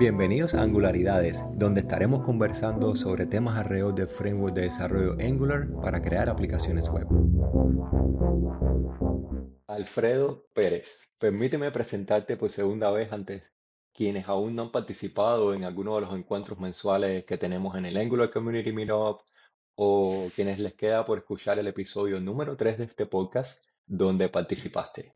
Bienvenidos a Angularidades, donde estaremos conversando sobre temas alrededor del framework de desarrollo Angular para crear aplicaciones web. Alfredo Pérez, permíteme presentarte por segunda vez ante quienes aún no han participado en alguno de los encuentros mensuales que tenemos en el Angular Community Meetup o quienes les queda por escuchar el episodio número 3 de este podcast donde participaste.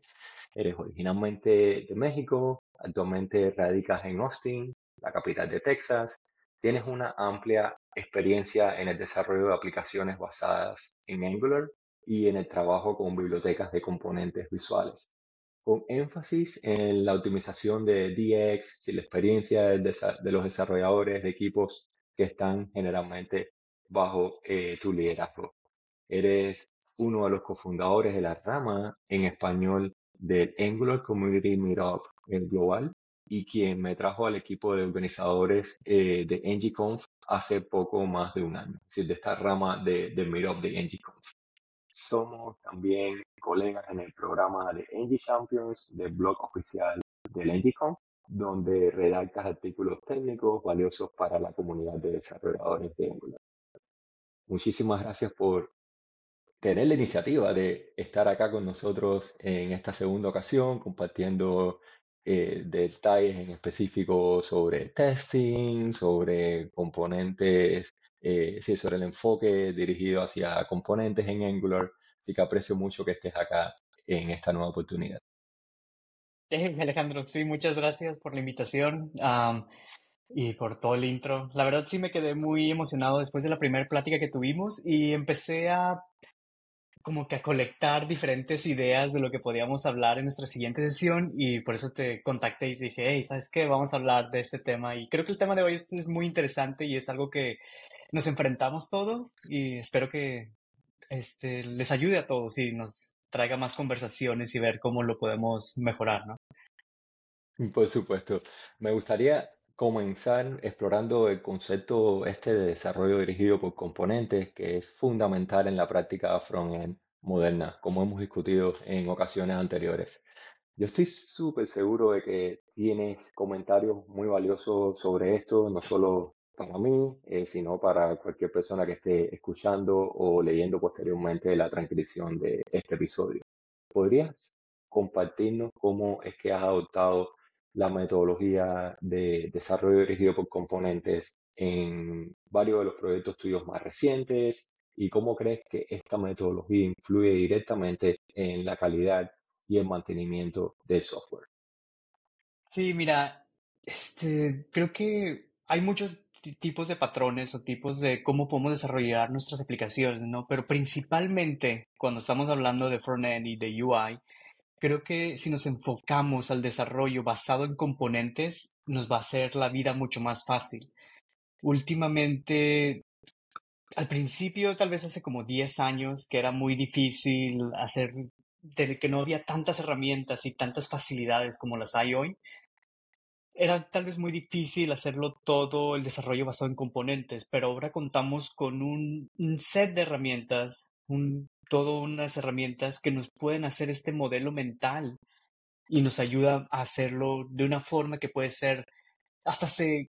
Eres originalmente de México, actualmente radicas en Austin, la capital de Texas. Tienes una amplia experiencia en el desarrollo de aplicaciones basadas en Angular y en el trabajo con bibliotecas de componentes visuales, con énfasis en la optimización de DX y la experiencia de los desarrolladores de equipos que están generalmente bajo eh, tu liderazgo. Eres uno de los cofundadores de la rama en español del Angular Community Meetup global y quien me trajo al equipo de organizadores eh, de NGConf hace poco más de un año, es decir, de esta rama de, de Meetup de NGConf. Somos también colegas en el programa de NG Champions, del blog oficial del NGConf, donde redactas artículos técnicos valiosos para la comunidad de desarrolladores de Angular. Muchísimas gracias por tener la iniciativa de estar acá con nosotros en esta segunda ocasión, compartiendo eh, detalles en específico sobre testing, sobre componentes, eh, sí, sobre el enfoque dirigido hacia componentes en Angular. Así que aprecio mucho que estés acá en esta nueva oportunidad. Eh, Alejandro, sí, muchas gracias por la invitación y por todo el intro. La verdad sí me quedé muy emocionado después de la primera plática que tuvimos y empecé a como que a colectar diferentes ideas de lo que podíamos hablar en nuestra siguiente sesión y por eso te contacté y dije, hey, ¿sabes qué? Vamos a hablar de este tema y creo que el tema de hoy es, muy interesante y es algo que nos enfrentamos todos y espero que este, les ayude a todos y nos traiga más conversaciones y ver cómo lo podemos mejorar, ¿no? Por supuesto. Me gustaría comenzar explorando el concepto este de desarrollo dirigido por componentes, que es fundamental en la práctica front-end moderna, como hemos discutido en ocasiones anteriores. Yo estoy súper seguro de que tienes comentarios muy valiosos sobre esto, no solo para mí, eh, sino para cualquier persona que esté escuchando o leyendo posteriormente la transcripción de este episodio. ¿Podrías compartirnos cómo es que has adoptado la metodología de desarrollo dirigido por componentes en varios de los proyectos tuyos más recientes y cómo crees que esta metodología influye directamente en la calidad y el mantenimiento del software. Sí, mira, este, creo que hay muchos tipos de patrones o tipos de cómo podemos desarrollar nuestras aplicaciones, ¿no? Pero principalmente cuando estamos hablando de frontend y de UI, Creo que si nos enfocamos al desarrollo basado en componentes, nos va a hacer la vida mucho más fácil. Últimamente, al principio, tal vez hace como 10 años, que era muy difícil hacer, de que no había tantas herramientas y tantas facilidades como las hay hoy, era tal vez muy difícil hacerlo todo el desarrollo basado en componentes, pero ahora contamos con un, un set de herramientas, un todas unas herramientas que nos pueden hacer este modelo mental y nos ayuda a hacerlo de una forma que puede ser, hasta se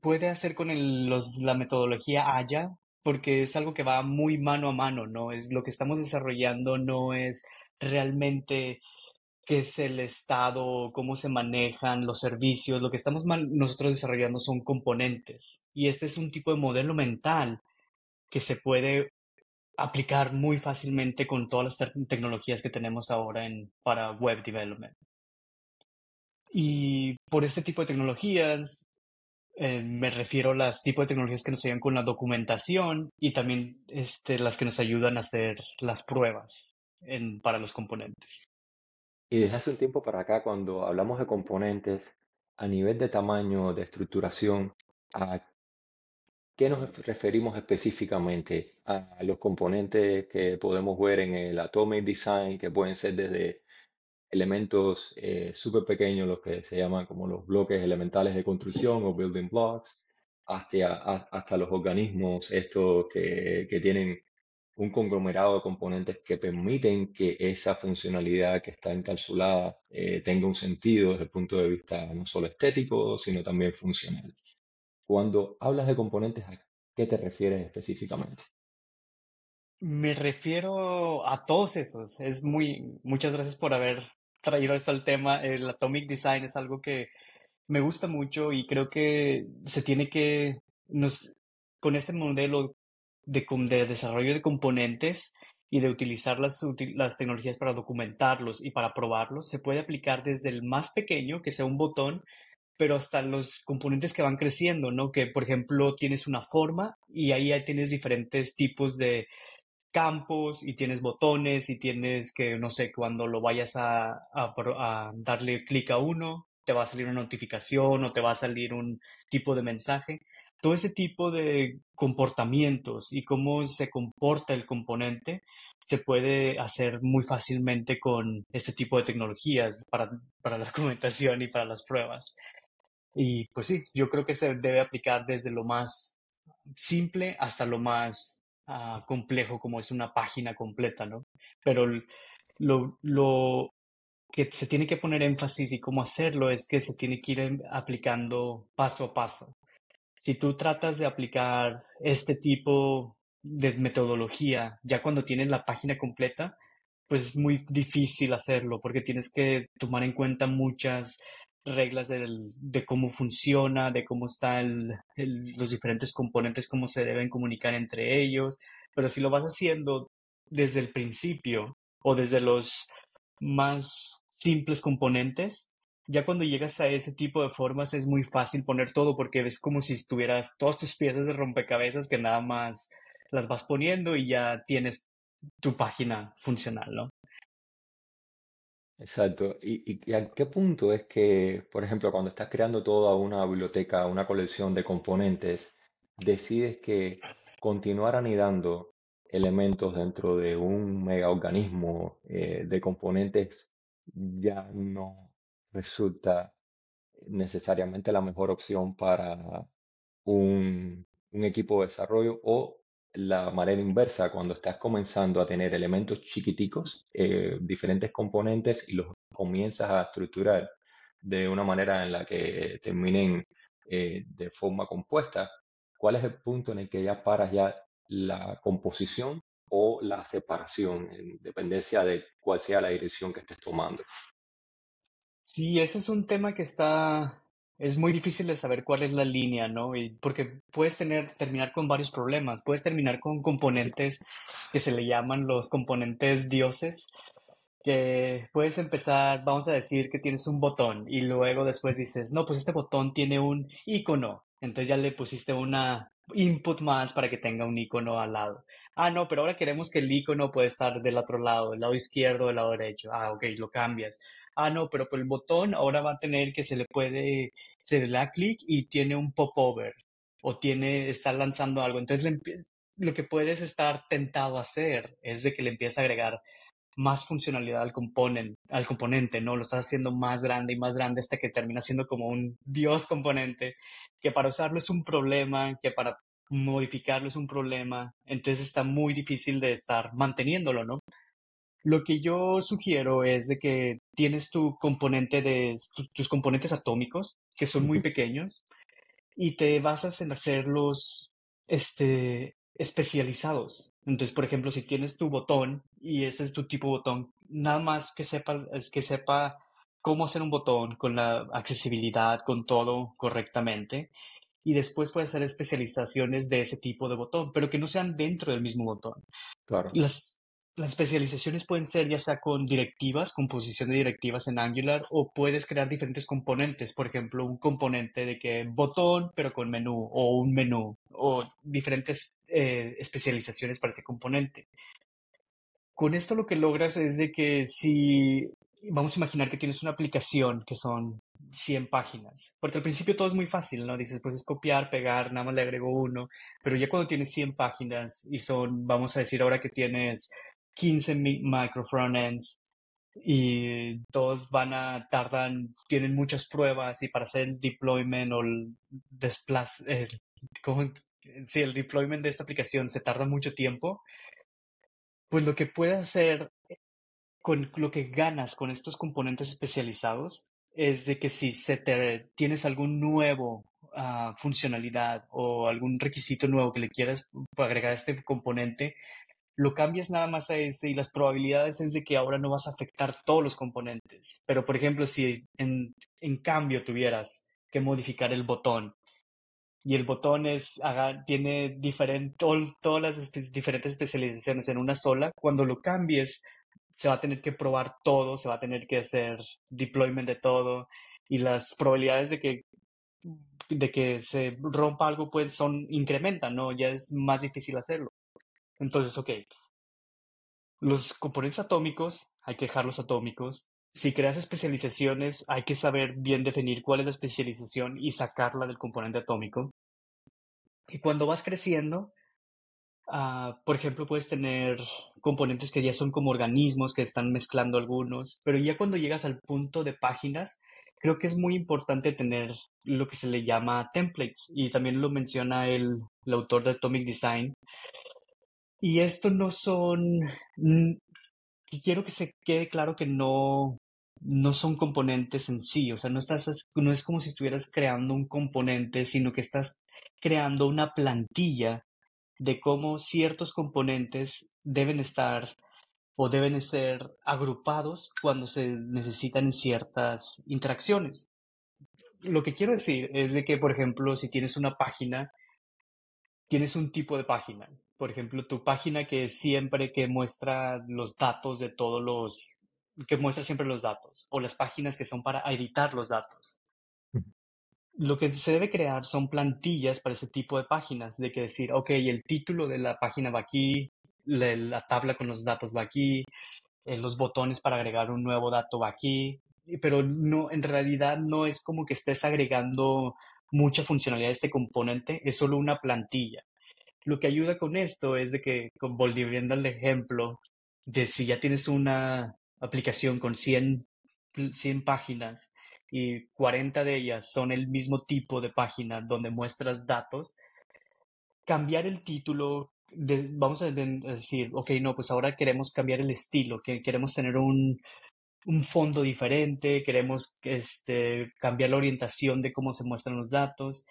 puede hacer con los, la metodología Aya, porque es algo que va muy mano a mano, ¿no? Es lo que estamos desarrollando, no es realmente qué es el estado, cómo se manejan los servicios, lo que estamos nosotros desarrollando son componentes. Y este es un tipo de modelo mental que se puede aplicar muy fácilmente con todas las tecnologías que tenemos ahora en, para web development. Y por este tipo de tecnologías, eh, me refiero a las tipos de tecnologías que nos ayudan con la documentación y también este, las que nos ayudan a hacer las pruebas en, para los componentes. Y desde hace un tiempo para acá, cuando hablamos de componentes, a nivel de tamaño, de estructuración, ¿a qué nos referimos específicamente a los componentes que podemos ver en el Atomic Design, que pueden ser desde elementos eh, súper pequeños, los que se llaman como los bloques elementales de construcción o building blocks, hasta, hasta los organismos estos que, que tienen un conglomerado de componentes que permiten que esa funcionalidad que está encapsulada eh, tenga un sentido desde el punto de vista no solo estético, sino también funcional. Cuando hablas de componentes, ¿a qué te refieres específicamente? Me refiero a todos esos. Es muy, muchas gracias por haber traído esto al tema. El Atomic Design es algo que me gusta mucho y creo que se tiene que, nos, con este modelo de, de desarrollo de componentes y de utilizar las, las tecnologías para documentarlos y para probarlos, se puede aplicar desde el más pequeño, que sea un botón, pero hasta los componentes que van creciendo, ¿no? Que, por ejemplo, tienes una forma y ahí tienes diferentes tipos de campos y tienes botones y tienes que, no sé, cuando lo vayas a, darle clic a uno, te va a salir una notificación o te va a salir un tipo de mensaje. Todo ese tipo de comportamientos y cómo se comporta el componente se puede hacer muy fácilmente con este tipo de tecnologías para la documentación y para las pruebas. Y pues sí, yo creo que se debe aplicar desde lo más simple hasta lo más uh, complejo como es una página completa, ¿no? Pero lo, lo que se tiene que poner énfasis y cómo hacerlo es que se tiene que ir aplicando paso a paso. Si tú tratas de aplicar este tipo de metodología ya cuando tienes la página completa, pues es muy difícil hacerlo porque tienes que tomar en cuenta muchas reglas de cómo funciona, de cómo están los diferentes componentes, cómo se deben comunicar entre ellos. Pero si lo vas haciendo desde el principio o desde los más simples componentes, ya cuando llegas a ese tipo de formas es muy fácil poner todo porque ves como si estuvieras todas tus piezas de rompecabezas que nada más las vas poniendo y ya tienes tu página funcional, ¿no? Exacto. ¿Y, y, a qué punto es que, por ejemplo, cuando estás creando toda una biblioteca, una colección de componentes, decides que continuar anidando elementos dentro de un megaorganismo eh, de componentes ya no resulta necesariamente la mejor opción para un, un equipo de desarrollo o la manera inversa, cuando estás comenzando a tener elementos chiquiticos, eh, diferentes componentes y los comienzas a estructurar de una manera en la que terminen eh, de forma compuesta, ¿cuál es el punto en el que ya paras ya la composición o la separación, en dependencia de cuál sea la dirección que estés tomando? Sí, ese es un tema que está es muy difícil de saber cuál es la línea, ¿no? Y porque puedes tener, terminar con varios problemas. Puedes terminar con componentes que se le llaman los componentes dioses, que puedes empezar, vamos a decir que tienes un botón y luego después dices, no, pues este botón tiene un icono. Entonces ya le pusiste una input más para que tenga un icono al lado. Ah, no, pero ahora queremos que el icono puede estar del otro lado, del lado izquierdo, del lado derecho. Ah, ok, lo cambias ah, no, pero por el botón ahora va a tener que se le puede, se le da clic y tiene un popover o tiene, está lanzando algo. Entonces lo que puedes estar tentado a hacer es de que le empieces a agregar más funcionalidad al, al componente, ¿no? Lo estás haciendo más grande y más grande hasta que termina siendo como un dios componente, que para usarlo es un problema, que para modificarlo es un problema, entonces está muy difícil de estar manteniéndolo, ¿no? Lo que yo sugiero es de que tienes tu componente de tus componentes atómicos, que son muy pequeños, y te basas en hacerlos este, especializados. Entonces, por ejemplo, si tienes tu botón y ese es tu tipo de botón, nada más que sepa, es que sepa cómo hacer un botón con la accesibilidad, con todo correctamente. Y después puedes hacer especializaciones de ese tipo de botón, pero que no sean dentro del mismo botón. Claro. Las, las especializaciones pueden ser ya sea con directivas, composición de directivas en Angular, o puedes crear diferentes componentes. Por ejemplo, un componente de que botón, pero con menú, o un menú, o diferentes eh, especializaciones para ese componente. Con esto lo que logras es de que si vamos a imaginar que tienes una aplicación que son 100 páginas, porque al principio todo es muy fácil, ¿no? Dices, pues es copiar, pegar, nada más le agrego uno, pero ya cuando tienes 100 páginas y son, vamos a decir ahora que tienes 15 micro frontends y todos van a tardan, tienen muchas pruebas y para hacer el deployment o el desplace, el, el deployment de esta aplicación se tarda mucho tiempo. Pues lo que puedes hacer con lo que ganas con estos componentes especializados es de que si se te tienes algún nuevo uh, funcionalidad o algún requisito nuevo que le quieras agregar a este componente, lo cambias nada más a ese y las probabilidades es de que ahora no vas a afectar todos los componentes. Pero, por ejemplo, si en, en cambio tuvieras que modificar el botón y el botón es, tiene diferente, todas las diferentes especializaciones en una sola, cuando lo cambies se va a tener que probar todo, se va a tener que hacer deployment de todo y las probabilidades de que de que se rompa algo pues son incrementan, ¿no? Ya es más difícil hacerlo. Entonces, ok. Los componentes atómicos hay que dejarlos atómicos. Si creas especializaciones, hay que saber bien definir cuál es la especialización y sacarla del componente atómico. Y cuando vas creciendo, Ah, por ejemplo, puedes tener componentes que ya son como organismos que están mezclando algunos, pero ya cuando llegas al punto de páginas, creo que es muy importante tener lo que se le llama templates y también lo menciona el, el autor de Atomic Design. Y esto no son, y quiero que se quede claro que no, no son componentes en sí, o sea, no, estás, no es como si estuvieras creando un componente, sino que estás creando una plantilla de cómo ciertos componentes deben estar o deben ser agrupados cuando se necesitan ciertas interacciones. Lo que quiero decir es de que, por ejemplo, si tienes una página, tienes un tipo de página. Por ejemplo, tu página que siempre que muestra los datos de todos los, que muestra siempre los datos, o las páginas que son para editar los datos lo que se debe crear son plantillas para ese tipo de páginas, de que decir, ok, el título de la página va aquí, la, tabla con los datos va aquí, eh, los botones para agregar un nuevo dato va aquí, pero no, en realidad no es como que estés agregando mucha funcionalidad a este componente, es solo una plantilla. Lo que ayuda con esto es de que, volviendo al ejemplo, de si ya tienes una aplicación con 100, 100 páginas, y 40 de ellas son el mismo tipo de página donde muestras datos, cambiar el título, vamos a decir, ok, no, pues ahora queremos cambiar el estilo, que queremos tener un, un fondo diferente, queremos este, cambiar la orientación de cómo se muestran los datos.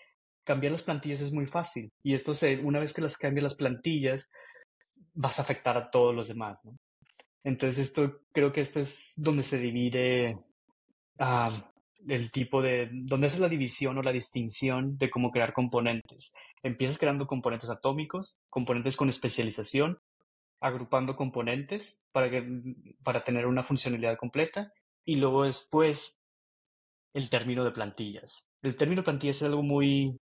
Cambiar las plantillas es muy fácil y esto se, una vez que las cambias las plantillas, vas a afectar a todos los demás. Entonces esto, creo que esto es donde se divide ah, el tipo de, donde es la división o la distinción de cómo crear componentes. Empiezas creando componentes atómicos, componentes con especialización, agrupando componentes para, para tener una funcionalidad completa y luego después el término de plantillas. El término plantillas es algo muy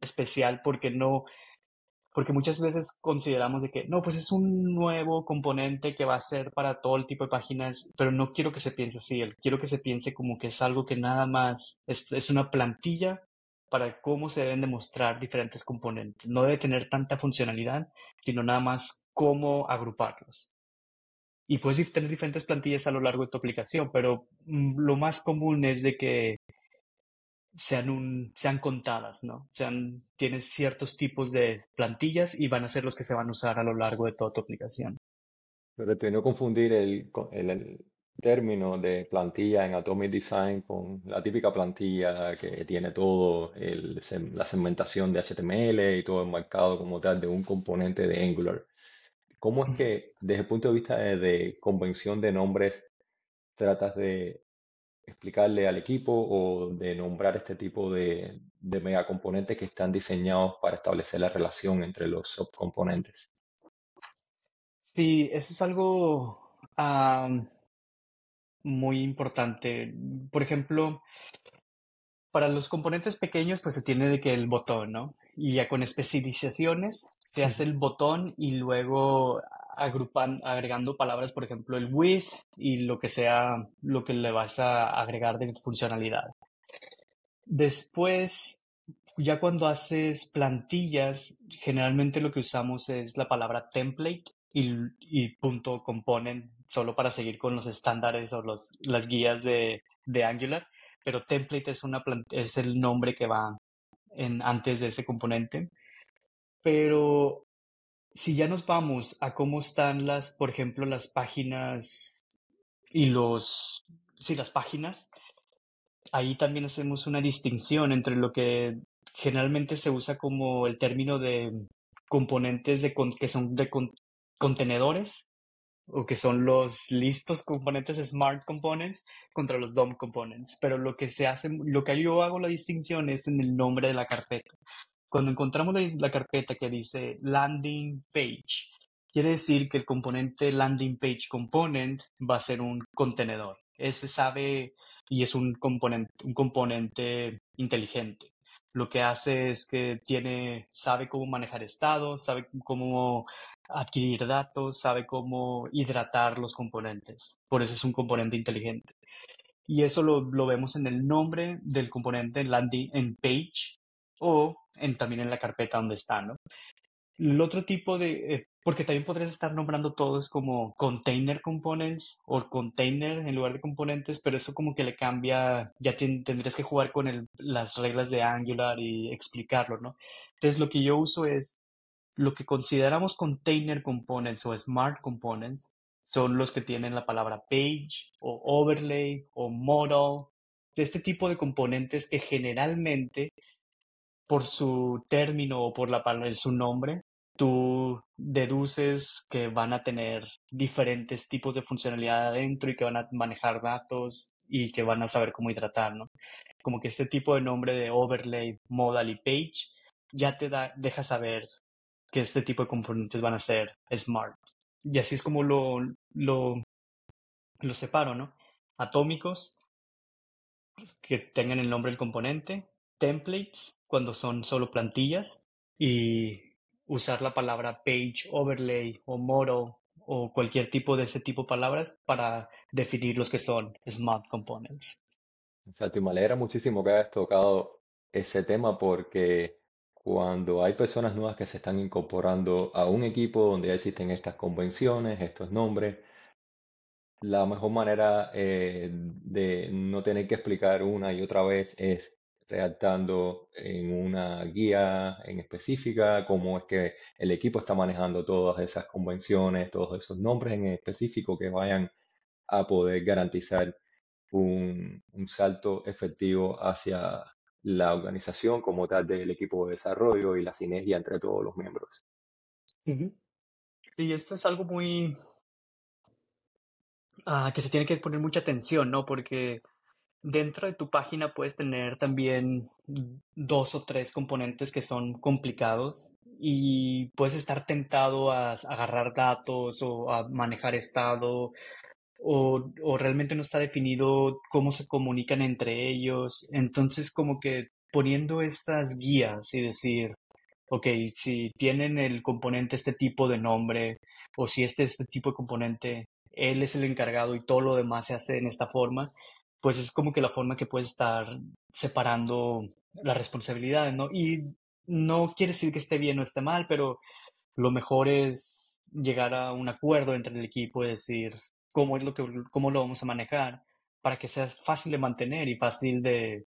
especial porque no porque muchas veces consideramos de que, no, pues es un nuevo componente que va a ser para todo el tipo de páginas, pero no quiero que se piense así, quiero que se piense como que es algo que nada más es, es una plantilla para cómo se deben demostrar diferentes componentes. No debe tener tanta funcionalidad, sino nada más cómo agruparlos. Y puedes tener diferentes plantillas a lo largo de tu aplicación, pero mm, lo más común es de que sean, un, sean contadas, ¿no? Sean, tienes ciertos tipos de plantillas y van a ser los que se van a usar a lo largo de toda tu aplicación. Pero te no confundir el, el, término de plantilla en Atomic Design con la típica plantilla que tiene todo el, la segmentación de HTML y todo enmarcado como tal de un componente de Angular. ¿Cómo es que, desde el punto de vista de convención de nombres, tratas de explicarle al equipo o de nombrar este tipo de, de megacomponentes que están diseñados para establecer la relación entre los subcomponentes. Sí, eso es algo muy importante. Por ejemplo, para los componentes pequeños, pues se tiene de que el botón, ¿no? Y ya con especializaciones se hace el botón y luego agrupan, agregando palabras, por ejemplo, el with y lo que sea lo que le vas a agregar de funcionalidad. Después, ya cuando haces plantillas, generalmente lo que usamos es la palabra template y, punto component, solo para seguir con los estándares o los, las guías de, de Angular, pero template es, una es el nombre que va en, antes de ese componente. Pero si ya nos vamos a cómo están las, por ejemplo, las páginas y los, sí, las páginas, ahí también hacemos una distinción entre lo que generalmente se usa como el término de componentes de que son de contenedores o que son los listos componentes smart components contra los DOM components. Pero lo que se hace, lo que yo hago la distinción es en el nombre de la carpeta. Cuando encontramos la, carpeta que dice landing page, quiere decir que el componente landing page component va a ser un contenedor. Ese sabe y es un componente, un componente inteligente. Lo que hace es que tiene, sabe cómo manejar estados, sabe cómo adquirir datos, sabe cómo hidratar los componentes. Por eso es un componente inteligente. Y eso lo, vemos en el nombre del componente landing en page o también en la carpeta donde está, ¿no? El otro tipo de, eh, porque también podrías estar nombrando todos como container components o container en lugar de componentes, pero eso como que le cambia, ya tendrías que jugar con las reglas de Angular y explicarlo, ¿no? Entonces lo que yo uso es lo que consideramos container components o smart components son los que tienen la palabra page o overlay o model, de este tipo de componentes que generalmente por su término o por la, su nombre, tú deduces que van a tener diferentes tipos de funcionalidad adentro y que van a manejar datos y que van a saber cómo hidratar, ¿no? Como que este tipo de nombre de overlay, modal y page ya te da, deja saber que este tipo de componentes van a ser smart. Y así es como lo, lo, lo separo, ¿no? Atómicos, que tengan el nombre del componente, templates cuando son solo plantillas y usar la palabra page, overlay o model o cualquier tipo de ese tipo de palabras para definir los que son smart components. Exacto, y me alegra muchísimo que hayas tocado ese tema porque cuando hay personas nuevas que se están incorporando a un equipo donde ya existen estas convenciones, estos nombres, la mejor manera eh, de no tener que explicar una y otra vez es redactando en una guía en específica cómo es que el equipo está manejando todas esas convenciones, todos esos nombres en específico que vayan a poder garantizar un, un salto efectivo hacia la organización como tal del equipo de desarrollo y la sinergia entre todos los miembros. Sí, esto es algo muy Ah, que se tiene que poner mucha atención, ¿no? Porque dentro de tu página puedes tener también dos o tres componentes que son complicados y puedes estar tentado a agarrar datos o a manejar estado o, o realmente no está definido cómo se comunican entre ellos. Entonces, como que poniendo estas guías y decir, ok, si tienen el componente este tipo de nombre o si este, este tipo de componente él es el encargado y todo lo demás se hace en esta forma, pues es como que la forma que puedes estar separando las responsabilidades, ¿no? Y no quiere decir que esté bien o esté mal, pero lo mejor es llegar a un acuerdo entre el equipo y decir cómo es lo que cómo lo vamos a manejar para que sea fácil de mantener y fácil de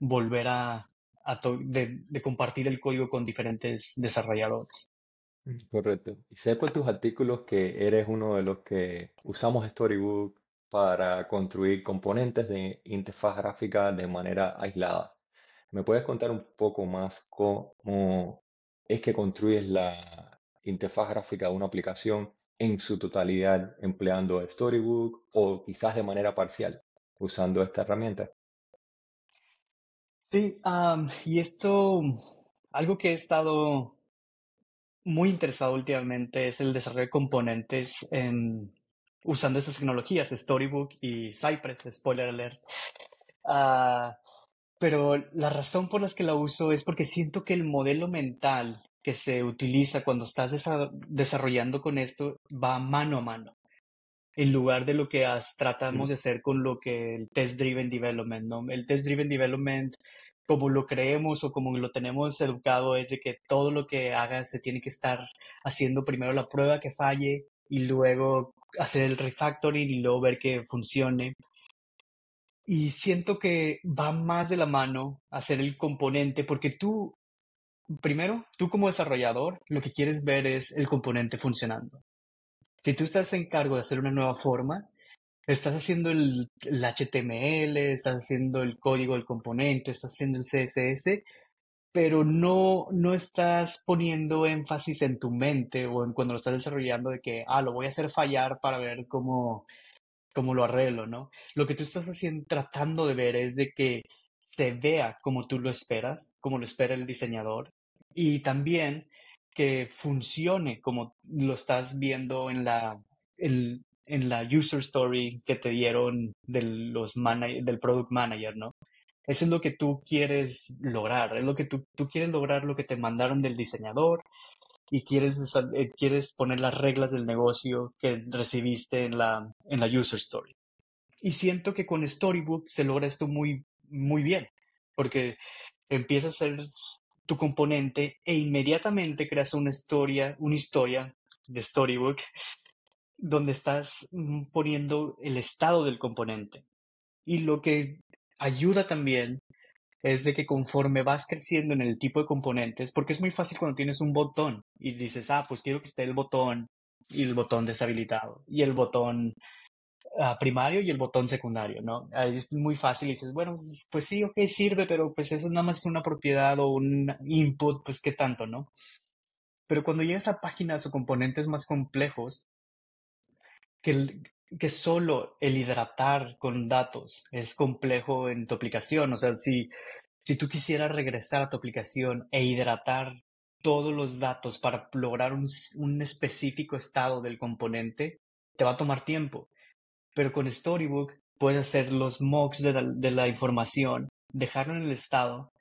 volver a, de compartir el código con diferentes desarrolladores. Correcto. Y sé por tus artículos que eres uno de los que usamos Storybook para construir componentes de interfaz gráfica de manera aislada. ¿Me puedes contar un poco más cómo es que construyes la interfaz gráfica de una aplicación en su totalidad empleando Storybook o quizás de manera parcial usando esta herramienta? Sí, y esto, algo que he estado muy interesado últimamente es el desarrollo de componentes en, usando estas tecnologías, Storybook y Cypress, spoiler alert. Ah, pero la razón por la que la uso es porque siento que el modelo mental que se utiliza cuando estás desarrollando con esto va mano a mano, en lugar de lo que tratamos de hacer con lo que el test driven development, ¿no? El test driven development como lo creemos o como lo tenemos educado es de que todo lo que hagas se tiene que estar haciendo primero la prueba que falle y luego hacer el refactoring y luego ver que funcione. Y siento que va más de la mano hacer el componente porque tú primero, tú como desarrollador, lo que quieres ver es el componente funcionando. Si tú estás en cargo de hacer una nueva forma, estás haciendo el, HTML, estás haciendo el código del componente, estás haciendo el CSS, pero no, no estás poniendo énfasis en tu mente o en cuando lo estás desarrollando de que, ah, lo voy a hacer fallar para ver cómo, cómo lo arreglo, ¿no? Lo que tú estás haciendo, tratando de ver es de que se vea como tú lo esperas, como lo espera el diseñador, y también que funcione como lo estás viendo en la, en, la user story que te dieron de los del product manager, ¿no? Eso es lo que tú quieres lograr, es lo que tú, tú quieres lograr lo que te mandaron del diseñador y quieres, eh, quieres poner las reglas del negocio que recibiste en la, en la user story. Y siento que con Storybook se logra esto muy, muy bien, porque empieza a ser tu componente e inmediatamente creas una historia, una historia de Storybook donde estás mm, poniendo el estado del componente. Y lo que ayuda también es de que conforme vas creciendo en el tipo de componentes, porque es muy fácil cuando tienes un botón y dices, ah, pues quiero que esté el botón y el botón deshabilitado y el botón ah, primario y el botón secundario, ¿no? Es muy fácil y dices, bueno, pues pues sí, ok, sirve, pero pues eso nada más es una propiedad o un input, pues qué tanto, ¿no? Pero cuando llegas a páginas o componentes más complejos, que, que solo el hidratar con datos es complejo en tu aplicación. O sea, si, si tú quisieras regresar a tu aplicación e hidratar todos los datos para lograr un, un específico estado del componente, te va a tomar tiempo. Pero con Storybook puedes hacer los mocks de de la información, dejarlo en el estado,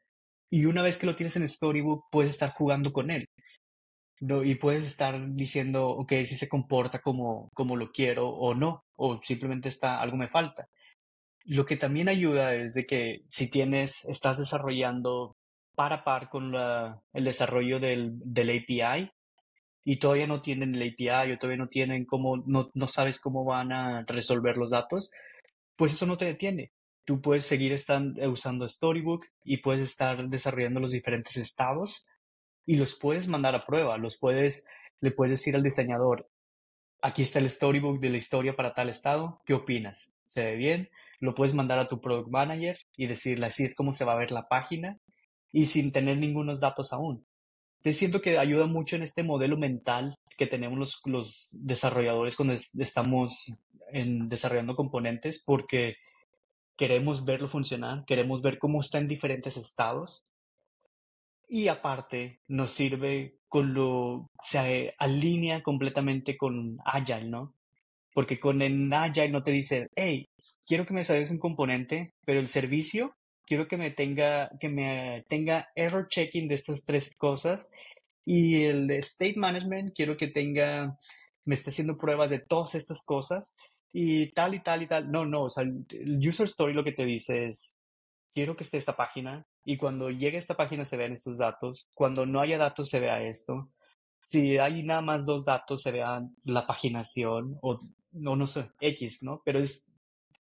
y una vez que lo tienes en Storybook, puedes estar jugando con él. No, y puedes estar diciendo, ok, si se comporta como, como lo quiero o no, o simplemente está, algo me falta. Lo que también ayuda es de que si tienes, estás desarrollando par a par con el desarrollo del, del API y todavía no tienen el API o todavía no tienen cómo, no, no sabes cómo van a resolver los datos, pues eso no te detiene. Tú puedes seguir estan- usando Storybook y puedes estar desarrollando los diferentes estados y los puedes mandar a prueba, los puedes, le puedes decir al diseñador, aquí está el storybook de la historia para tal estado, ¿qué opinas? ¿Se ve bien? Lo puedes mandar a tu product manager y decirle así es como se va a ver la página y sin tener ningunos datos aún. Te siento que ayuda mucho en este modelo mental que tenemos los, los desarrolladores cuando es- estamos en, desarrollando componentes porque queremos verlo funcionar, queremos ver cómo está en diferentes estados y aparte, nos sirve con lo, se alinea completamente con Agile, ¿no? Porque con el Agile no te dice, hey, quiero que me salgas un componente, pero el servicio quiero que me tenga, que me tenga error checking de estas tres cosas y el state management quiero que tenga, me esté haciendo pruebas de todas estas cosas y tal y tal y tal. No, no, o sea, el user story lo que te dice es, quiero que esté esta página y cuando llegue a esta página se vean estos datos, cuando no haya datos se vea esto, si hay nada más dos datos se vea la paginación o no, no sé, X, ¿no? Pero es,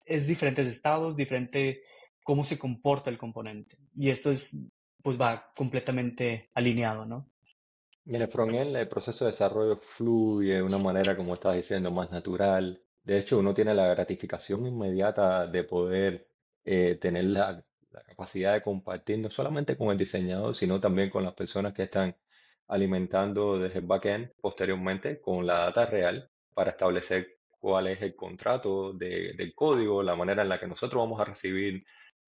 es diferentes estados, diferente cómo se comporta el componente y esto es, pues va completamente alineado, ¿no? En el frontend, el proceso de desarrollo fluye de una manera, como estás diciendo, más natural. De hecho, uno tiene la gratificación inmediata de poder eh, tener la, la capacidad de compartir no solamente con el diseñador, sino también con las personas que están alimentando desde el backend posteriormente con la data real para establecer cuál es el contrato de- del código, la manera en la que nosotros vamos a recibir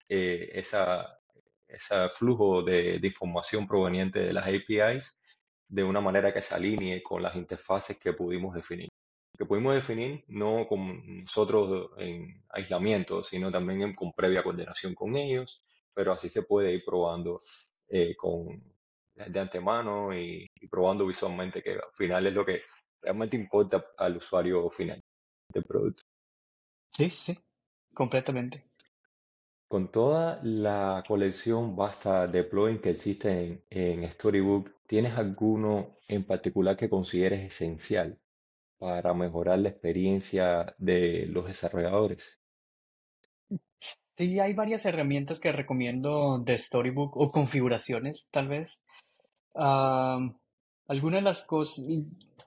eh, esa, ese flujo de, de información proveniente de las APIs de una manera que se alinee con las interfaces que pudimos definir. Que pudimos definir no con nosotros en aislamiento, sino también en- con previa coordinación con ellos, pero así se puede ir probando eh, con, de antemano y, y probando visualmente, que al final es lo que realmente importa al usuario final del producto. Sí, sí, completamente. Con toda la colección vasta de plugins que existe en, en Storybook, ¿tienes alguno en particular que consideres esencial para mejorar la experiencia de los desarrolladores? Sí, hay varias herramientas que recomiendo de Storybook o configuraciones, tal vez. Am, algunas de las cosas,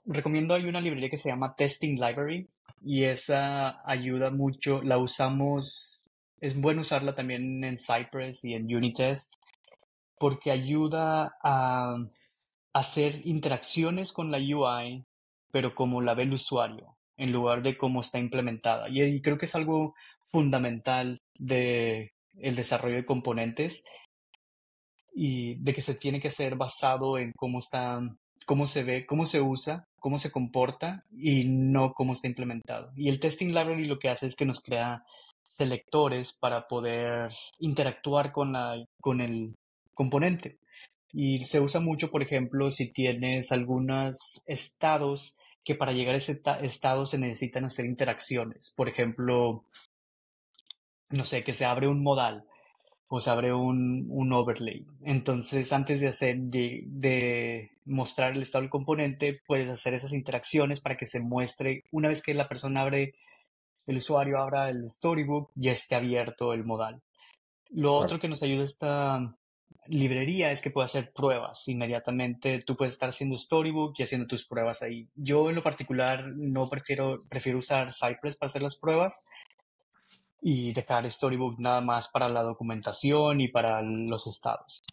recomiendo hay una librería que se llama Testing Library y esa ayuda mucho, la usamos, es bueno usarla también en Cypress y en Unitest porque ayuda a hacer interacciones con la UI, pero como la ve el usuario, en lugar de cómo está implementada. Y, y creo que es algo fundamental de desarrollo de componentes y de que se tiene que ser basado en cómo está, cómo se ve, cómo se usa, cómo se comporta y no cómo está implementado. Y el testing library lo que hace es que nos crea selectores para poder interactuar con la, con el componente. Y se usa mucho, por ejemplo, si tienes algunos estados que para llegar a ese estado se necesitan hacer interacciones. Por ejemplo, no sé, que se abre un modal o se abre un, un overlay. Entonces, antes de hacer, de, de, mostrar el estado del componente, puedes hacer esas interacciones para que se muestre, una vez que la persona abre, el usuario abra el storybook, ya esté abierto el modal. Lo Claro. otro que nos ayuda esta librería es que puede hacer pruebas inmediatamente. Tú puedes estar haciendo Storybook y haciendo tus pruebas ahí. Yo en lo particular no prefiero, prefiero usar Cypress para hacer las pruebas y dejar Storybook nada más para la documentación y para los estados.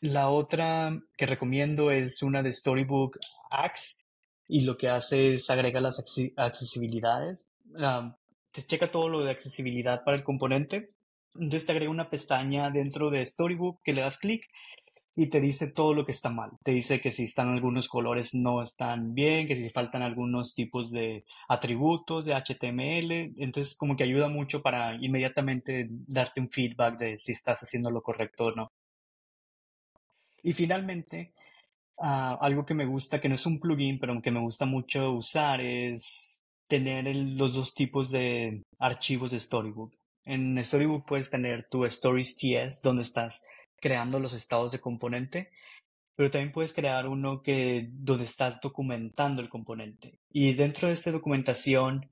La otra que recomiendo es una de Storybook Axe y lo que hace es agrega las accesibilidades. Um, te checa todo lo de accesibilidad para el componente entonces te agrega una pestaña dentro de Storybook que le das clic y te dice todo lo que está mal. Te dice que si están algunos colores no están bien, que si faltan algunos tipos de atributos de HTML. Entonces como que ayuda mucho para inmediatamente darte un feedback de si estás haciendo lo correcto o no. Y finalmente, uh, algo que me gusta, que no es un plugin, pero que me gusta mucho usar es tener los dos tipos de archivos de Storybook. En Storybook puedes tener tu Stories TS, donde estás creando los estados de componente, pero también puedes crear uno que, donde estás documentando el componente. Y dentro de esta documentación,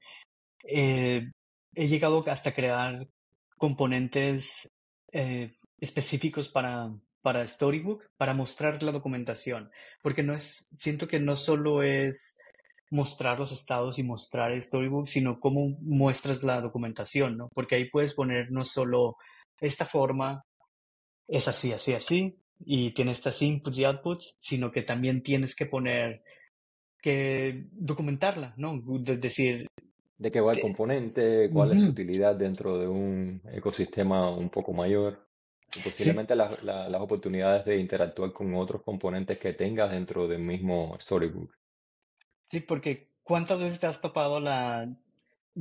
eh, he llegado hasta crear componentes eh, específicos para, para Storybook, para mostrar la documentación, porque no es, siento que no solo es mostrar los estados y mostrar el storybook, sino cómo muestras la documentación, ¿no? Porque ahí puedes poner no solo esta forma es así, así, así, y tiene estas inputs y outputs, sino que también tienes que poner que documentarla, ¿no? Es decir... ¿De qué va el componente? ¿Cuál uh -huh. es su utilidad dentro de un ecosistema un poco mayor? Y posiblemente sí. las oportunidades de interactuar con otros componentes que tengas dentro del mismo storybook. Sí, porque ¿cuántas veces te has topado la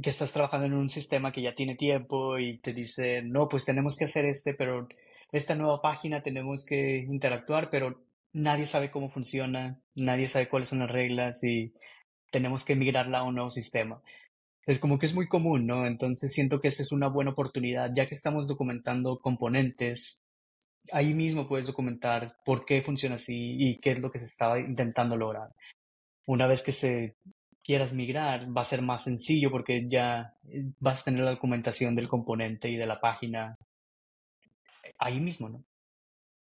que estás trabajando en un sistema que ya tiene tiempo y te dice, no, pues tenemos que hacer este, pero esta nueva página tenemos que interactuar, pero nadie sabe cómo funciona, nadie sabe cuáles son las reglas y tenemos que migrarla a un nuevo sistema. Es como que es muy común, ¿no? Entonces siento que esta es una buena oportunidad, ya que estamos documentando componentes, ahí mismo puedes documentar por qué funciona así y qué es lo que se estaba intentando lograr una vez que se quieras migrar, va a ser más sencillo porque ya vas a tener la documentación del componente y de la página ahí mismo, ¿no?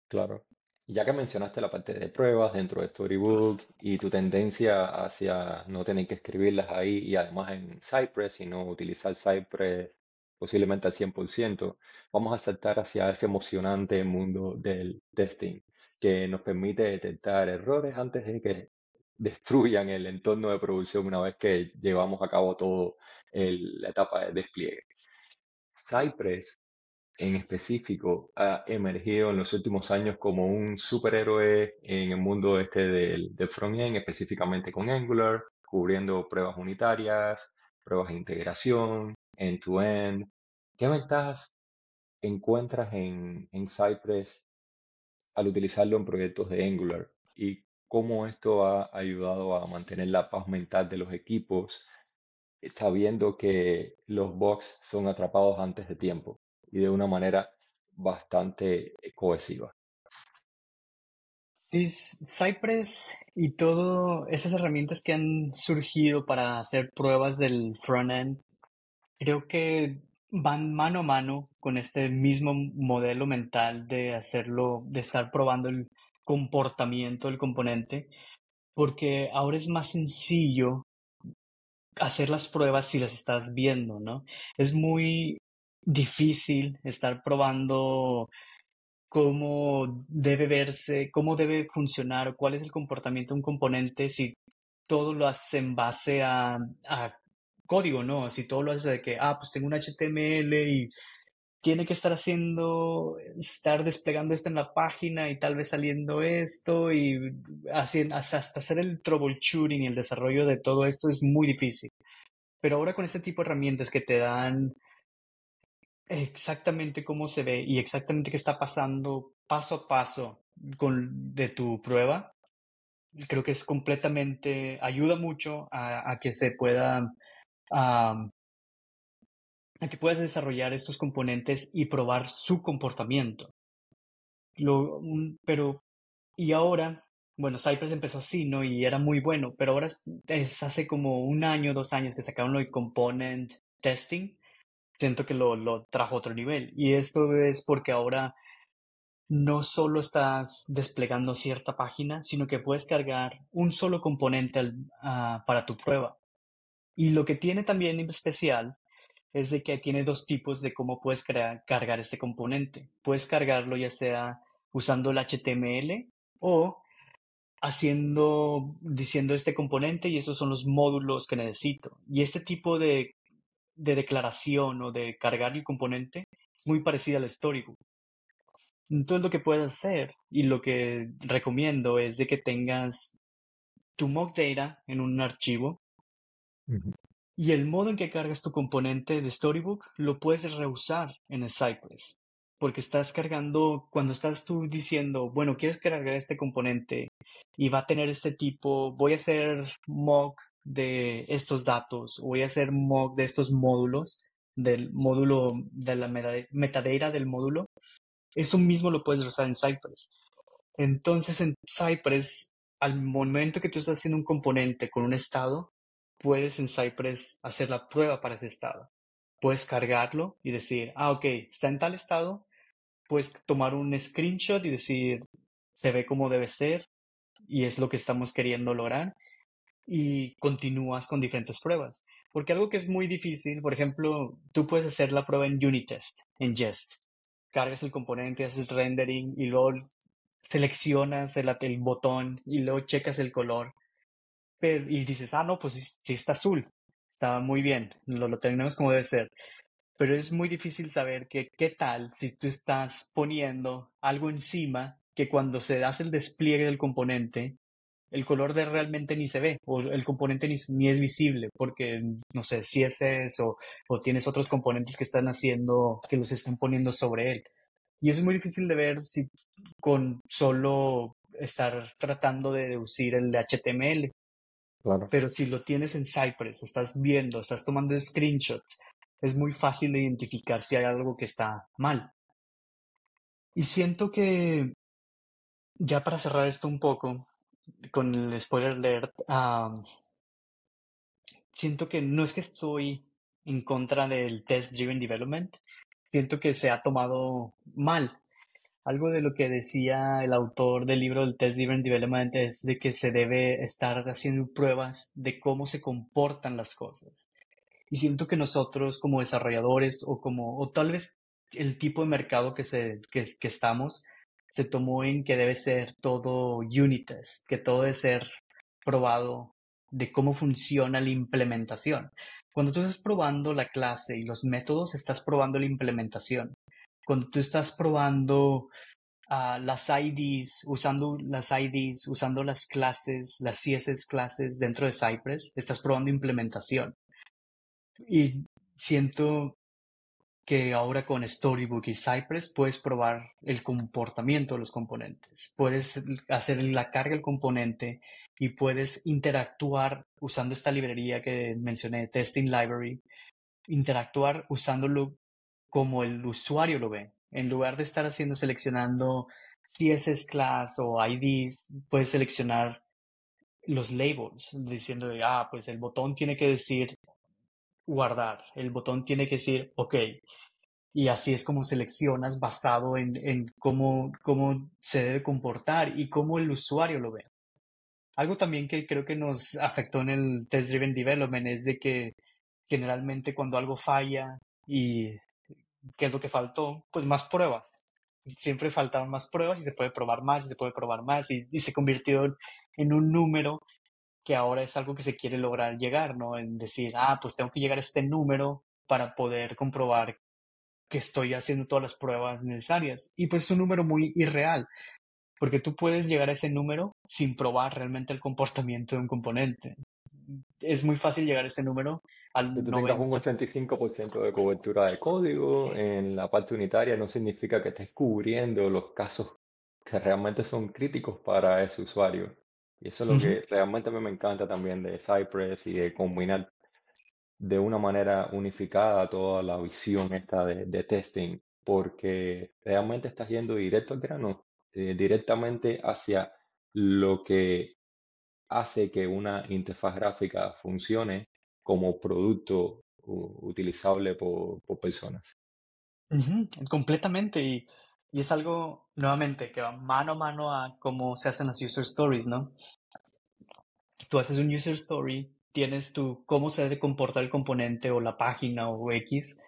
Claro. Ya que mencionaste la parte de pruebas dentro de Storybook y tu tendencia hacia no tener que escribirlas ahí y además en Cypress, sino utilizar Cypress posiblemente al 100%, vamos a saltar hacia ese emocionante mundo del testing que nos permite detectar errores antes de que destruyan el entorno de producción una vez que llevamos a cabo todo el, la etapa de despliegue. Cypress en específico ha emergido en los últimos años como un superhéroe en el mundo este del, del frontend, específicamente con Angular, cubriendo pruebas unitarias, pruebas de integración, end-to-end. ¿Qué ventajas encuentras en, en Cypress al utilizarlo en proyectos de Angular? ¿Y cómo esto ha ayudado a mantener la paz mental de los equipos, sabiendo que los bugs son atrapados antes de tiempo y de una manera bastante cohesiva. Sí, Cypress y todas esas herramientas que han surgido para hacer pruebas del frontend, creo que van mano a mano con este mismo modelo mental de hacerlo, de estar probando el comportamiento del componente, porque ahora es más sencillo hacer las pruebas si las estás viendo, ¿no? Es muy difícil estar probando cómo debe verse, cómo debe funcionar, cuál es el comportamiento de un componente si todo lo haces en base a, código, ¿no? Si todo lo haces de que, ah, pues tengo un HTML y tiene que estar haciendo, estar desplegando esto en la página y tal vez saliendo esto y haciendo, hasta hacer el troubleshooting y el desarrollo de todo esto es muy difícil. Pero ahora con este tipo de herramientas que te dan exactamente cómo se ve y exactamente qué está pasando paso a paso con, de tu prueba, creo que es completamente, ayuda mucho a, que se pueda, a que puedas desarrollar estos componentes y probar su comportamiento. Lo, pero, y ahora, bueno, Cypress empezó así, ¿no? Y era muy bueno, pero ahora es, hace como un año, dos años que sacaron lo de component testing. Siento que lo, lo trajo a otro nivel. Y esto es porque ahora no solo estás desplegando cierta página, sino que puedes cargar un solo componente ah, para tu prueba. Y lo que tiene también especial es de que tiene dos tipos de cómo puedes cargar este componente. Puedes cargarlo ya sea usando el HTML o haciendo, diciendo este componente y estos son los módulos que necesito. Y este tipo de, de declaración o de cargar el componente es muy parecido al Storybook. Entonces lo que puedes hacer y lo que recomiendo es de que tengas tu mock data en un archivo y el modo en que cargas tu componente de Storybook lo puedes reusar en el. Porque estás cargando, cuando estás tú diciendo, bueno, quieres cargar este componente y va a tener este tipo, voy a hacer mock de estos datos, voy a hacer mock de estos módulos, del módulo, de la metadata del módulo, eso mismo lo puedes usar en Cypress. Entonces en Cypress, al momento que tú estás haciendo un componente con un estado, puedes en Cypress hacer la prueba para ese estado. Puedes cargarlo y decir, ah, ok, está en tal estado. Puedes tomar un screenshot y decir, se ve como debe ser y es lo que estamos queriendo lograr. Y continúas con diferentes pruebas. Porque algo que es muy difícil, por ejemplo, tú puedes hacer la prueba en Unitest, en Jest cargas el componente, haces rendering y luego seleccionas el, el botón y luego checas el color. Pero, y dices, ah, no, pues sí, está azul. Está muy bien, lo, lo tenemos como debe ser. Pero es muy difícil saber que, qué tal si tú estás poniendo algo encima que cuando se hace el despliegue del componente, el color de realmente ni se ve o el componente ni, ni es visible porque, no sé, si es eso o tienes otros componentes que están haciendo, que los están poniendo sobre él. Y eso es muy difícil de ver si con solo estar tratando de deducir el HTML. Pero si lo tienes en Cypress, estás viendo, estás tomando screenshots, es muy fácil de identificar si hay algo que está mal. Y siento que, ya para cerrar esto un poco, con el spoiler alert, siento que no es que estoy en contra del test driven development, siento que se ha tomado mal. Algo de lo que decía el autor del libro del Test Driven Development es de que se debe estar haciendo pruebas de cómo se comportan las cosas. Y siento que nosotros como desarrolladores o como, o tal vez el tipo de mercado que, se, que, que estamos, se tomó en que debe ser todo unit test, que todo debe ser probado de cómo funciona la implementación. Cuando tú estás probando la clase y los métodos, estás probando la implementación. Cuando tú estás probando uh, las IDs, usando las IDs, usando las clases, las CSS clases dentro de Cypress, estás probando implementación. Y siento que ahora con Storybook y Cypress puedes probar el comportamiento de los componentes. Puedes hacer la carga del componente y puedes interactuar usando esta librería que mencioné, Testing Library, interactuar usándolo como el usuario lo ve. En lugar de estar haciendo, seleccionando CSS class o IDs, puedes seleccionar los labels, diciendo, ah, pues el botón tiene que decir guardar, el botón tiene que decir, ok, y así es como seleccionas basado en, en cómo, cómo se debe comportar y cómo el usuario lo ve. Algo también que creo que nos afectó en el Test Driven Development es de que generalmente cuando algo falla y qué es lo que faltó, pues más pruebas. Siempre faltaban más pruebas y se puede probar más y se puede probar más y, y se convirtió en un número que ahora es algo que se quiere lograr llegar, ¿no? En decir, ah, pues tengo que llegar a este número para poder comprobar que estoy haciendo todas las pruebas necesarias. Y pues es un número muy irreal, porque tú puedes llegar a ese número sin probar realmente el comportamiento de un componente. Es muy fácil llegar a ese número al Que tú tengas un 90. 85% de cobertura de código en la parte unitaria no significa que estés cubriendo los casos que realmente son críticos para ese usuario. Y eso es lo que realmente me encanta también de Cypress y de combinar de una manera unificada toda la visión esta de, de testing, porque realmente estás yendo directo al grano, eh, directamente hacia lo que hace que una interfaz gráfica funcione como producto utilizable por, por personas. ujú, completamente. Y, y es algo, nuevamente, que va mano a mano a cómo se hacen las user stories, ¿no? Tú haces un user story, tienes tu cómo se debe comportar el componente o la página o X,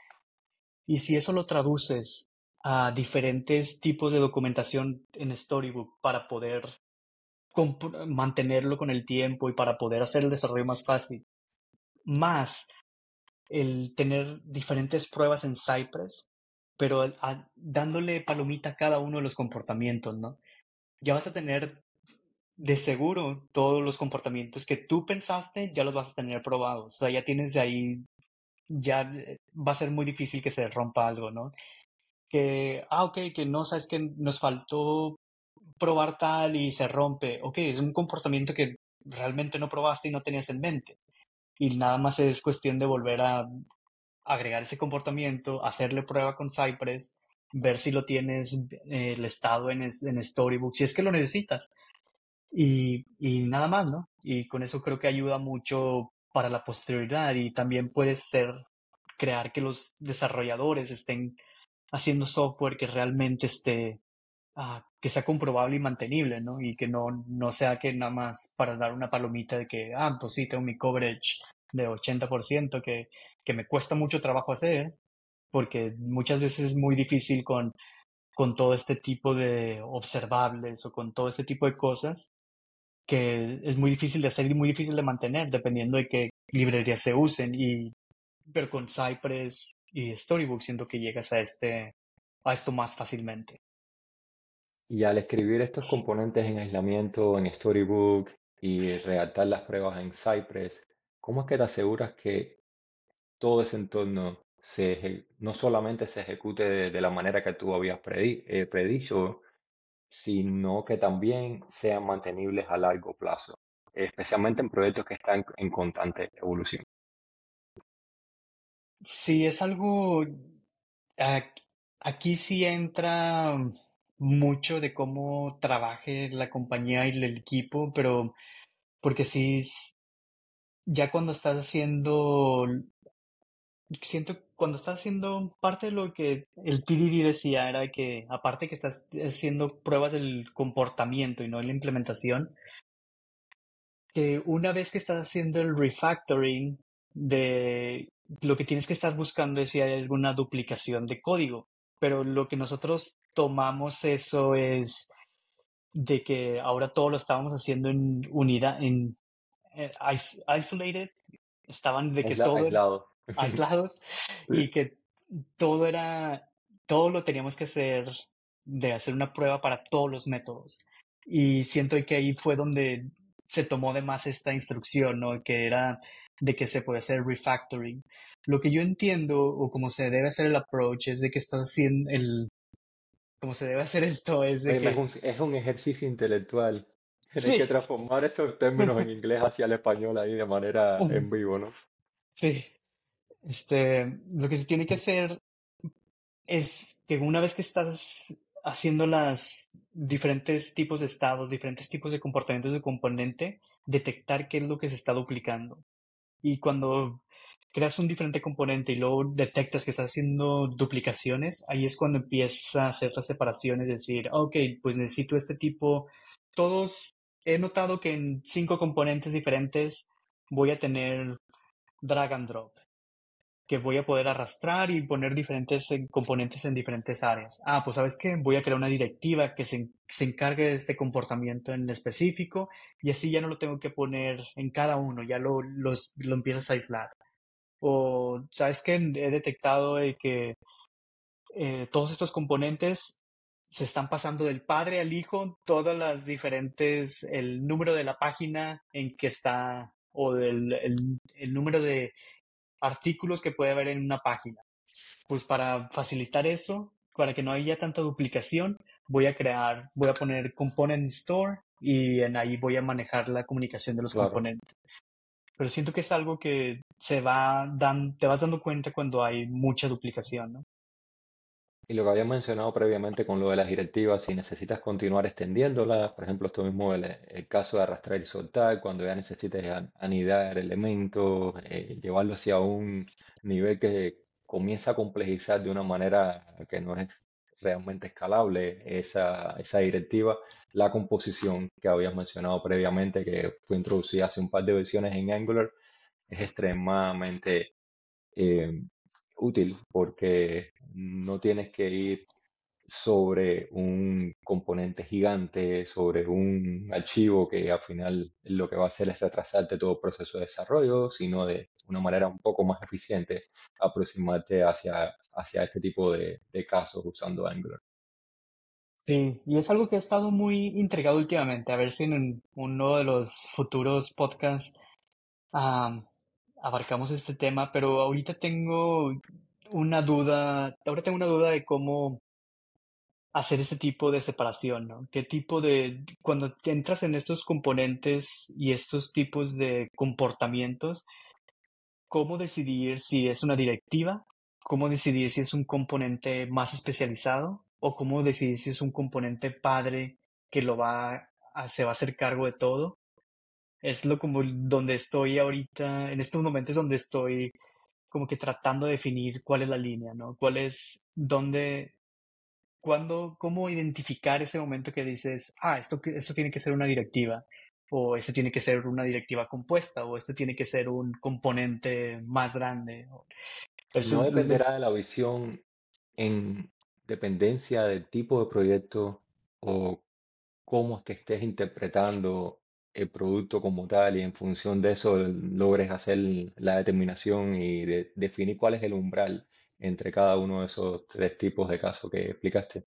y si eso lo traduces a diferentes tipos de documentación en Storybook para poder mantenerlo con el tiempo y para poder hacer el desarrollo más fácil, más el tener diferentes pruebas en Cypress, pero dándole palomita a cada uno de los comportamientos, ¿no? Ya vas a tener de seguro todos los comportamientos que tú pensaste, ya los vas a tener probados. O sea, ya tienes de ahí, ya eh, va a ser muy difícil que se rompa algo, ¿no? Que, ah, ok, que no sabes que nos faltó probar tal y se rompe. Ok, es un comportamiento que realmente no probaste y no tenías en mente. Y nada más es cuestión de volver a agregar ese comportamiento, hacerle prueba con Cypress, ver si lo tienes eh, el estado en, en Storybook, si es que lo necesitas. Y, y nada más, ¿no? Y con eso creo que ayuda mucho para la posterioridad y también puede ser crear que los desarrolladores estén haciendo software que realmente esté, ah, que sea comprobable y mantenible, ¿no? Y que no, no sea que nada más para dar una palomita de que, ah, pues sí, tengo mi coverage de 80% que, que me cuesta mucho trabajo hacer, porque muchas veces es muy difícil con, con todo este tipo de observables o con todo este tipo de cosas que es muy difícil de hacer y muy difícil de mantener dependiendo de qué librerías se usen y pero con Cypress y Storybook siento que llegas a este a esto más fácilmente. Y al escribir estos componentes en aislamiento en Storybook y redactar las pruebas en Cypress, ¿cómo es que te aseguras que todo ese entorno se, no solamente se ejecute de, la manera que tú habías eh, predicho, sino que también sean mantenibles a largo plazo, especialmente en proyectos que están en constante evolución. Sí, es algo aquí sí entra mucho de cómo trabaje la compañía y el equipo, pero porque sí ya cuando estás haciendo siento cuando estás haciendo parte de lo que el TDD decía era que aparte que estás haciendo pruebas del comportamiento y no de la implementación, que una vez que estás haciendo el refactoring de lo que tienes que estar buscando es si hay alguna duplicación de código. Pero lo que nosotros tomamos eso es de que ahora todo lo estábamos haciendo en unidad, en eh, is- isolated, estaban de que Aisla- todo era aislado. aislados y que todo era, todo lo teníamos que hacer de hacer una prueba para todos los métodos. Y siento que ahí fue donde se tomó de más esta instrucción, ¿no? Que era de que se puede hacer refactoring. Lo que yo entiendo o como se debe hacer el approach es de que estás haciendo el, como se debe hacer esto es de Oye, es un, es un ejercicio intelectual. Tienes que transformar esos términos en inglés hacia el español ahí de manera en vivo, ¿no? sí, este, lo que se tiene que hacer es que una vez que estás haciendo las diferentes tipos de estados, diferentes tipos de comportamientos de componente, detectar qué es lo que se está duplicando. Y cuando creas un diferente componente y luego detectas que estás haciendo duplicaciones, ahí es cuando empieza a hacer las separaciones, decir, ok, pues necesito este tipo. Todos, he notado que en cinco componentes diferentes voy a tener drag and drop que voy a poder arrastrar y poner diferentes eh, componentes en diferentes áreas. Ah, pues sabes qué, voy a crear una directiva que se, se, encargue de este comportamiento en específico y así ya no lo tengo que poner en cada uno, ya lo, los, lo empiezas a aislar. O sabes que he detectado que eh, todos estos componentes se están pasando del padre al hijo, todas las diferentes, el número de la página en que está o del el, el número de artículos que puede haber en una página. Pues para facilitar eso, para que no haya tanta duplicación, voy a crear, voy a poner component store y en ahí voy a manejar la comunicación de los Claro. componentes. Pero siento que es algo que se va dan, te vas dando cuenta cuando hay mucha duplicación, ¿no? Y lo que había mencionado previamente con lo de las directivas, si necesitas continuar extendiéndolas, por ejemplo, esto mismo el, el caso de arrastrar y soltar, cuando ya necesites an- anidar elementos, eh, llevarlo hacia un nivel que comienza a complejizar de una manera que no es realmente escalable esa, esa directiva, la composición que habías mencionado previamente, que fue introducida hace un par de versiones en Angular, es extremadamente eh, útil porque no tienes que ir sobre un componente gigante, sobre un archivo que al final lo que va a hacer es retrasarte todo el proceso de desarrollo, sino de una manera un poco más eficiente aproximarte hacia, hacia este tipo de, casos usando Angular. Sí, y es algo que he estado muy intrigado últimamente, a ver si en uno de los futuros podcasts am, abarcamos este tema, pero ahorita tengo una duda, ahora tengo una duda de cómo hacer este tipo de separación, ¿no? ¿Qué tipo de, cuando entras en estos componentes y estos tipos de comportamientos, cómo decidir si es una directiva, cómo decidir si es un componente más especializado o cómo decidir si es un componente padre que lo va se va a hacer cargo de todo? Es lo como donde estoy ahorita, en estos momentos donde estoy como que tratando de definir cuál es la línea, ¿no? ¿Cuál es, dónde, cuándo, cómo identificar ese momento que dices, ah, esto, esto tiene que ser una directiva, o esto tiene que ser una directiva compuesta, o esto tiene que ser un componente más grande. Eso no dependerá de la visión en dependencia del tipo de proyecto o cómo que estés interpretando el producto como tal y en función de eso logres hacer la determinación y de- definir cuál es el umbral entre cada uno de esos tres tipos de casos que explicaste.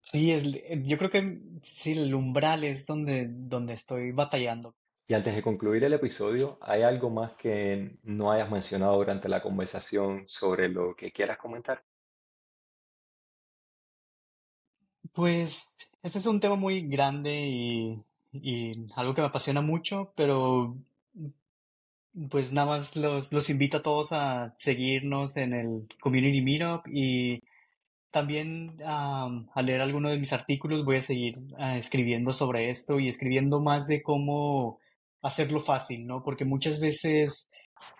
sí, es, yo creo que sí, el umbral es donde, donde estoy batallando. Y antes de concluir el episodio, ¿hay algo más que no hayas mencionado durante la conversación sobre lo que quieras comentar? Pues este es un tema muy grande y, y algo que me apasiona mucho, pero pues nada más los, los invito a todos a seguirnos en el Community Meetup y también am, a leer alguno de mis artículos. Voy a seguir ah, escribiendo sobre esto y escribiendo más de cómo hacerlo fácil, ¿no? Porque muchas veces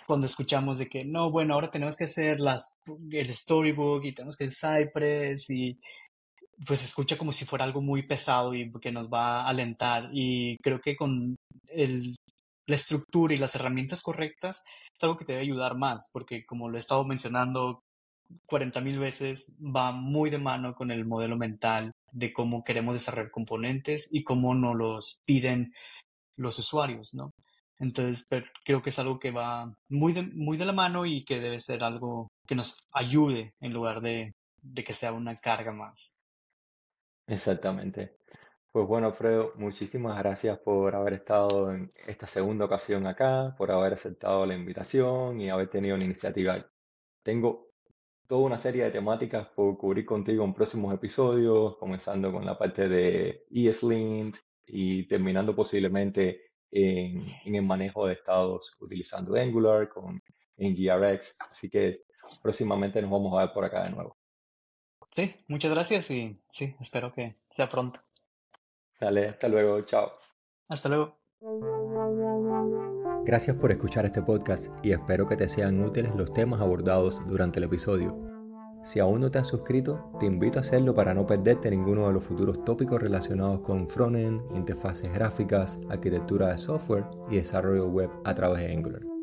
cuando escuchamos de que no, bueno, ahora tenemos que hacer las, el storybook y tenemos que hacer Cypress y pues escucha como si fuera algo muy pesado y que nos va a alentar. Y creo que con el, la estructura y las herramientas correctas es algo que te debe ayudar más, porque como lo he estado mencionando 40 mil veces, va muy de mano con el modelo mental de cómo queremos desarrollar componentes y cómo nos los piden los usuarios, ¿no? Entonces, pero creo que es algo que va muy de, muy de la mano y que debe ser algo que nos ayude en lugar de, de que sea una carga más. Exactamente. Pues bueno, Alfredo, muchísimas gracias por haber estado en esta segunda ocasión acá, por haber aceptado la invitación y haber tenido la iniciativa. Tengo toda una serie de temáticas por cubrir contigo en próximos episodios, comenzando con la parte de ESLint y terminando posiblemente en, en el manejo de estados utilizando Angular con en GRX. Así que próximamente nos vamos a ver por acá de nuevo. Sí, muchas gracias y sí, espero que sea pronto. Sale, hasta luego, chao. Hasta luego. Gracias por escuchar este podcast y espero que te sean útiles los temas abordados durante el episodio. Si aún no te has suscrito, te invito a hacerlo para no perderte ninguno de los futuros tópicos relacionados con frontend, interfaces gráficas, arquitectura de software y desarrollo web a través de Angular.